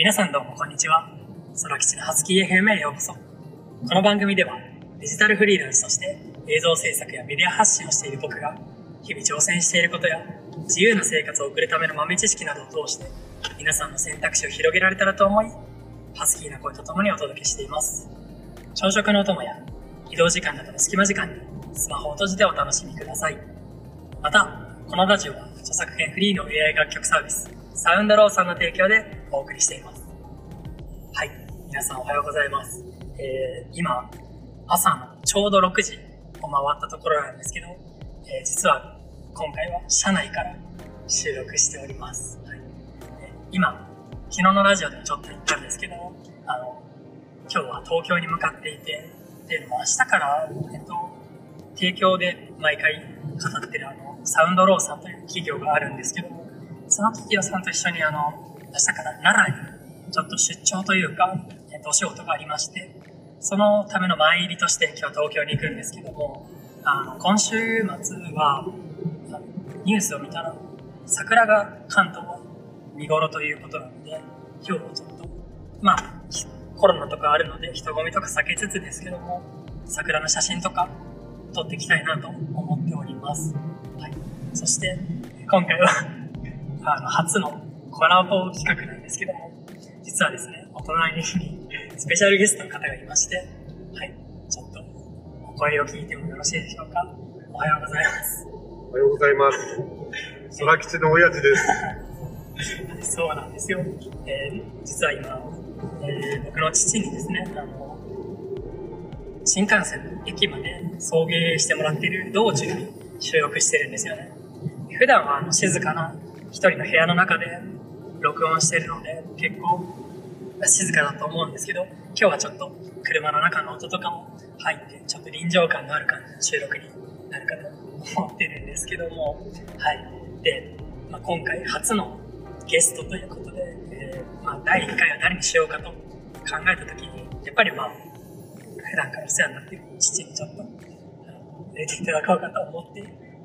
皆さんどうもこんにちは。空吉のハスキー FM へようこそ。この番組ではデジタルフリーランスとして映像制作やメディア発信をしている僕が日々挑戦していることや自由な生活を送るための豆知識などを通して皆さんの選択肢を広げられたらと思い、ハスキーな声とともにお届けしています。朝食のお供や移動時間などの隙間時間にスマホを閉じてお楽しみください。また、このラジオは著作権フリーの AI 楽曲サービスサウンドローさんの提供でお送りしています。皆さんおはようございます。えー、今、朝のちょうど6時を回ったところなんですけど、えー実は今回は車内から収録しております。はい、今、昨日のラジオでもちょっと言ったんですけど、あの、今日は東京に向かっていて、で、も明日から、えっと、提供で毎回語ってるあの、サウンドローさんという企業があるんですけど、その企業さんと一緒にあの、明日から奈良にちょっと出張というか、と、お仕事がありまして、そのための前入りとして今日東京に行くんですけども、あの、今週末は、ニュースを見たら、桜が関東は見頃ということなので、今日はちょっと、まあ、コロナとかあるので人混みとか避けつつですけども、桜の写真とか撮っていきたいなと思っております。はい。そして、今回は、あの、初のコラボ企画なんですけども、実はですね、お隣にスペシャルゲストの方がいまして、はい。ちょっと、お声を聞いてもよろしいでしょうか？おはようございます。おはようございます。空吉の親父です。そうなんですよ。えー実は今、えー僕の父にですね、あの、新幹線の駅まで送迎してもらっている道中に収録してるんですよね。普段はあの静かな一人の部屋の中で録音してるので結構静かだと思うんですけど、今日はちょっと車の中の音とかも入ってちょっと臨場感のある感じの収録になるかと思ってるんですけども、はい。で、まあ、今回初のゲストということで、えーまあ、第1回は誰にしようかと考えた時に、やっぱりまあ、普段からお世話になっている父にちょっと、あの出ていただこうかと思って、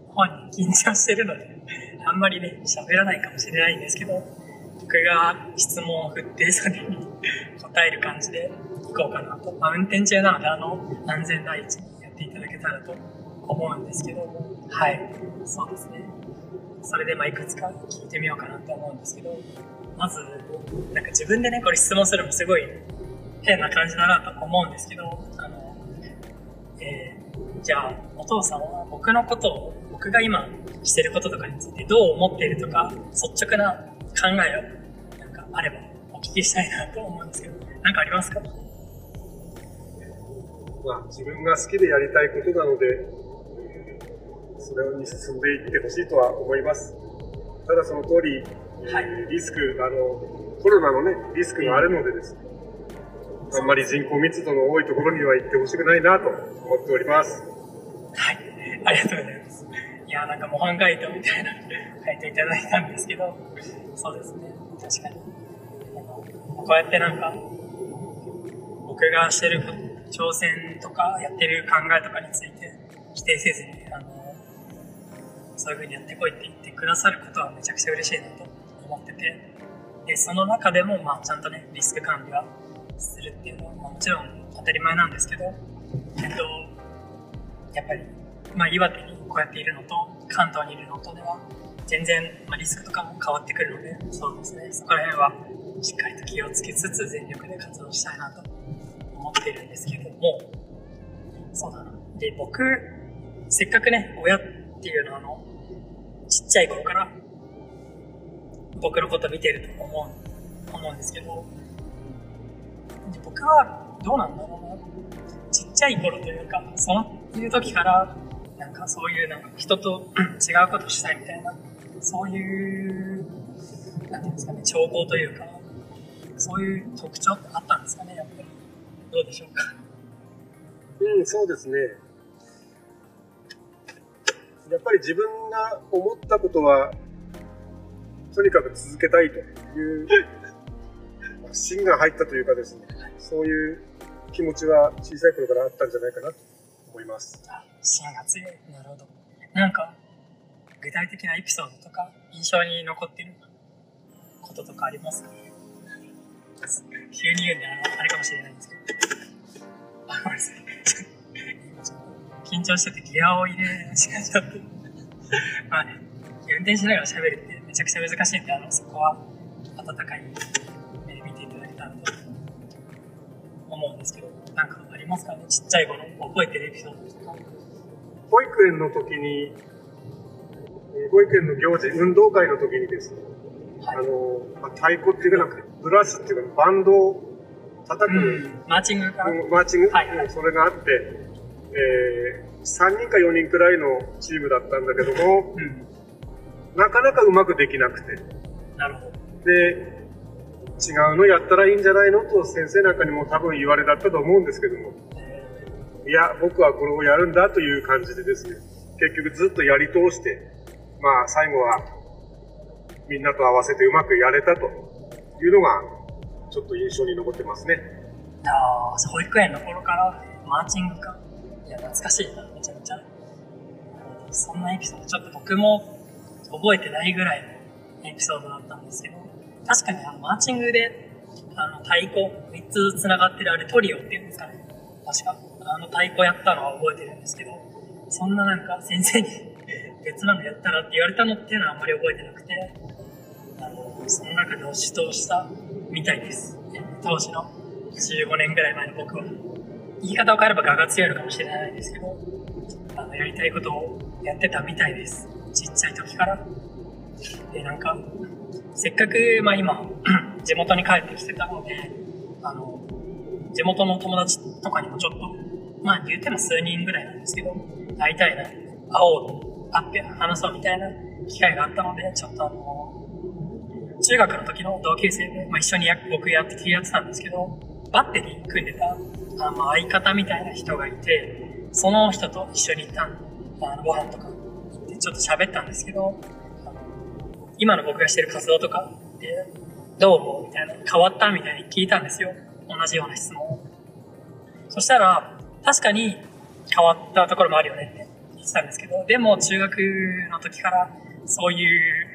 本人緊張してるので、あんまりね、喋らないかもしれないんですけど、僕が質問を振って、それに答える感じでいこうかなと。まあ、運転中なので、あの、安全第一にやっていただけたらと思うんですけど、はい、そうですね。それでまあいくつか聞いてみようかなと思うんですけど、まず、なんか自分でね、これ質問するのもすごい変な感じだなと思うんですけど、あの、えーじゃあ、お父さんは僕のことを、僕が今してることとかについてどう思っているとか、率直な考えを、なんかあればお聞きしたいなと思うんですけど、なんかありますか？まあ、自分が好きでやりたいことなので、それに進んでいってほしいとは思います。ただその通り、はいリスク、あの、コロナのね、リスクがあるのでですね、あんまり人口密度の多いところには行ってほしくないなと思っております。はい、ありがとうございます。いや、なんか模範解答みたいなの書いていただいたんですけど、そうですね、確かに。こうやってなんか、僕がしてる挑戦とかやってる考えとかについて否定せずに、あの、そういう風にやってこいって言ってくださることはめちゃくちゃ嬉しいなと思ってて、で、その中でも、まあ、ちゃんとね、リスク管理はするっていうのは、もちろん当たり前なんですけど、えっと、やっぱり、まあ、岩手にこうやっているのと関東にいるのとでは全然、まあ、リスクとかも変わってくるのでそうですね。そこら辺はしっかりと気をつけつつ全力で活動したいなと思っているんですけどもそうだなで僕せっかくね親っていうのはあのちっちゃい頃から僕のこと見てると思う思うんですけどで僕はどうなんだろうな。ちっちゃい頃というか、そういう時から、なんかそういうなんか人と 違うことしたいみたいな、そういう、なんていうんですかね、兆候というか、そういう特徴ってあったんですかね、やっぱり。どうでしょうか？うん、そうですね。やっぱり自分が思ったことは、とにかく続けたいという、芯が入ったというかですね、そういう気持ちは小さい頃からあったんじゃないかなと思います。芯が強い。なるほど。なんか、具体的なエピソードとか、印象に残ってることとかありますか？急に言うんで、あ、あれかもしれないんですけど。あ、ごめんなさい。緊張しててギアを入れ間違えちゃって。まあね、運転しながら喋るってめちゃくちゃ難しいんで、あの、そこは温かい目で見ていただけたらと思うんですけど、なんかありますかね？ちっちゃい頃覚えてるエピソードとか。保育園の時に、えー保育園の行事、運動会の時にですね、はい。あの、まあ、太鼓っていうかなんか、ブラスっていうか、バンドを叩く、うん、マーチングか、うんマーチング、はいはい。それがあって、えー、3人か4人くらいのチームだったんだけども、うん、なかなかうまくできなくて、なるほど。で、違うのやったらいいんじゃないの？と先生なんかにも多分言われだったと思うんですけども、いや、僕はこれをやるんだという感じでですね、結局ずっとやり通して、まあ最後はみんなと合わせてうまくやれたというのがちょっと印象に残ってますね。ああ、保育園の頃からマーチングか。いや、懐かしいな、めちゃめちゃ。そんなエピソード、ちょっと僕も覚えてないぐらいのエピソードだったんですけど、確かにあのマーチングで、あの、太鼓、3つ繋がってるあれトリオっていうんですかね。確か、あの太鼓やったのは覚えてるんですけど、そんななんか先生に別なのやったらって言われたのっていうのはあんまり覚えてなくて、あの、その中で推しとしたみたいです。当時の15年ぐらい前の僕は。言い方を変えれば我が強いのかもしれないですけど、あの、やりたいことをやってたみたいです。ちっちゃい時から。で、なんか、せっかく、まあ今、地元に帰ってきてたので、あの、地元の友達とかにもちょっと、まあ言っても数人ぐらいなんですけど、会いたいな、会おう、会って話そうみたいな機会があったので、ちょっとあの、中学の時の同級生で、まあ、一緒にや僕やってやってたんですけど、バッテリー組んでたあまあ相方みたいな人がいて、その人と一緒に行ったんあのご飯とか行ってちょっと喋ったんですけど、あの今の僕がしてる活動とかで、どう思うみたいな、変わったみたいに聞いたんですよ。同じような質問を。そしたら、確かに変わったところもあるよねって言ってたんですけど、でも中学の時からそういう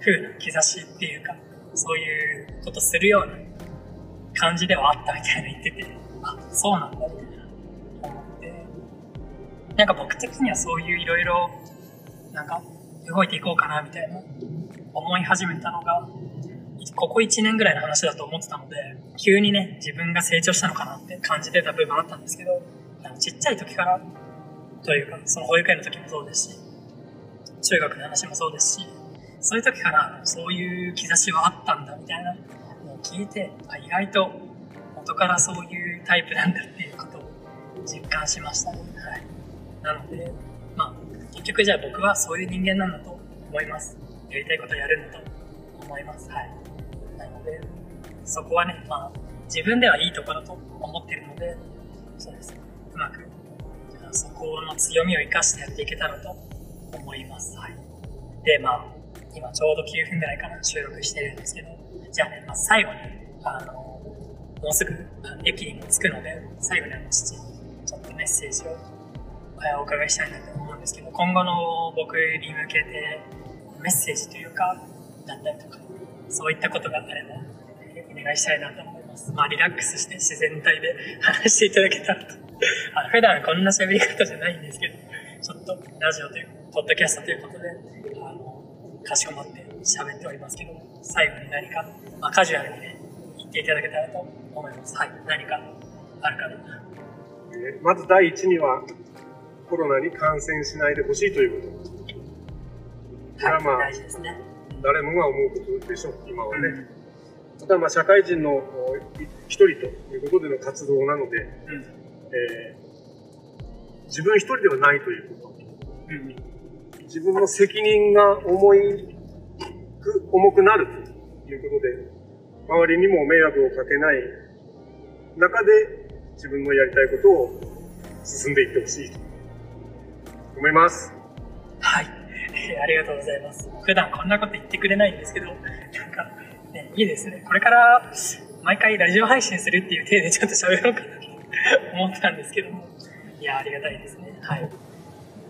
風な兆しっていうか、そういうことするような感じではあったみたいな言ってて、あ、そうなんだみたいな思って、なんか僕的にはそういういろいろ、なんか動いていこうかなみたいな思い始めたのが、ここ1年ぐらいの話だと思ってたので、急にね、自分が成長したのかなって感じてた部分あったんですけど、ちっちゃい時から、というか、その保育園の時もそうですし、中学の話もそうですし、そういう時からそういう兆しはあったんだみたいなのを聞いて、あ意外と元からそういうタイプなんだっていうことを実感しましたね。はい。なので、まあ、結局じゃあ僕はそういう人間なんだと思います。やりたいことやるんだと思います。はい。なので、そこはね、まあ、自分ではいいところと思ってるので、そうですね。うまく、そこの強みを生かしてやっていけたらと思います。はい。で、まあ、今ちょうど9分ぐらいから収録してるんですけど、じゃあね、まあ、最後に、あの、もうすぐ駅にも着くので、最後にあの父にちょっとメッセージをお伺いしたいなと思うんですけど、今後の僕に向けてメッセージというか、だったりとか、そういったことがあれば、えーお願いしたいなと思います。まあ、リラックスして自然体で話していただけたらと。あの普段こんな喋り方じゃないんですけど、ちょっとラジオというか、ポッドキャストということで、あの、かしこまって喋っておりますけど、最後に何か、まあ、カジュアルにね、言っていただけたらと思います。はい。何かあるかな。えーまず第一には、コロナに感染しないでほしいということ。これはまあはい、大事ですね。誰もが思うことでしょう、今はね。ただまあ社会人の一人ということでの活動なので、うん。えー自分一人ではないということ。うん。自分の責任が重いく、重くなるということで、周りにも迷惑をかけない中で自分のやりたいことを進んでいってほしいと思います。はい。えーありがとうございます。普段こんなこと言ってくれないんですけど、なんか、ね、いいですね。これから、毎回ラジオ配信するっていう体でちょっと喋ろうかなと思ってたんですけども、いや、ありがたいですね。はい。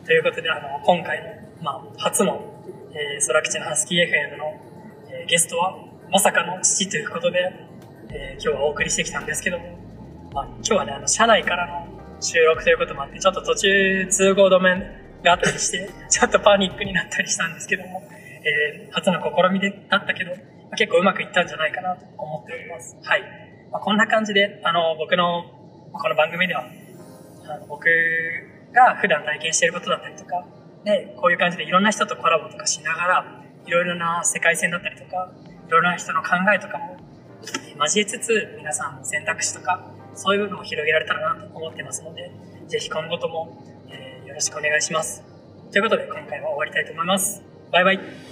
ということで、あの、今回の、まあ、初の、えー、空吉のハスキー FM の、えーゲストは、まさかの父ということで、えー、今日はお送りしてきたんですけども、まあ、今日はね、あの、車内からの収録ということもあって、ちょっと途中通行止めがあったりして、ちょっとパニックになったりしたんですけども、えー、初の試みでだったけど、結構うまくいったんじゃないかなと思っております。はい。まあ、こんな感じで、あの、僕の、この番組では、あの僕が普段体験していることだったりとか、で、こういう感じでいろんな人とコラボとかしながら、いろいろな世界線だったりとか、いろいろな人の考えとかも交えつつ、皆さんの選択肢とか、そういう部分を広げられたらなと思ってますので、ぜひ今後とも、えー、よろしくお願いします。ということで、今回は終わりたいと思います。バイバイ。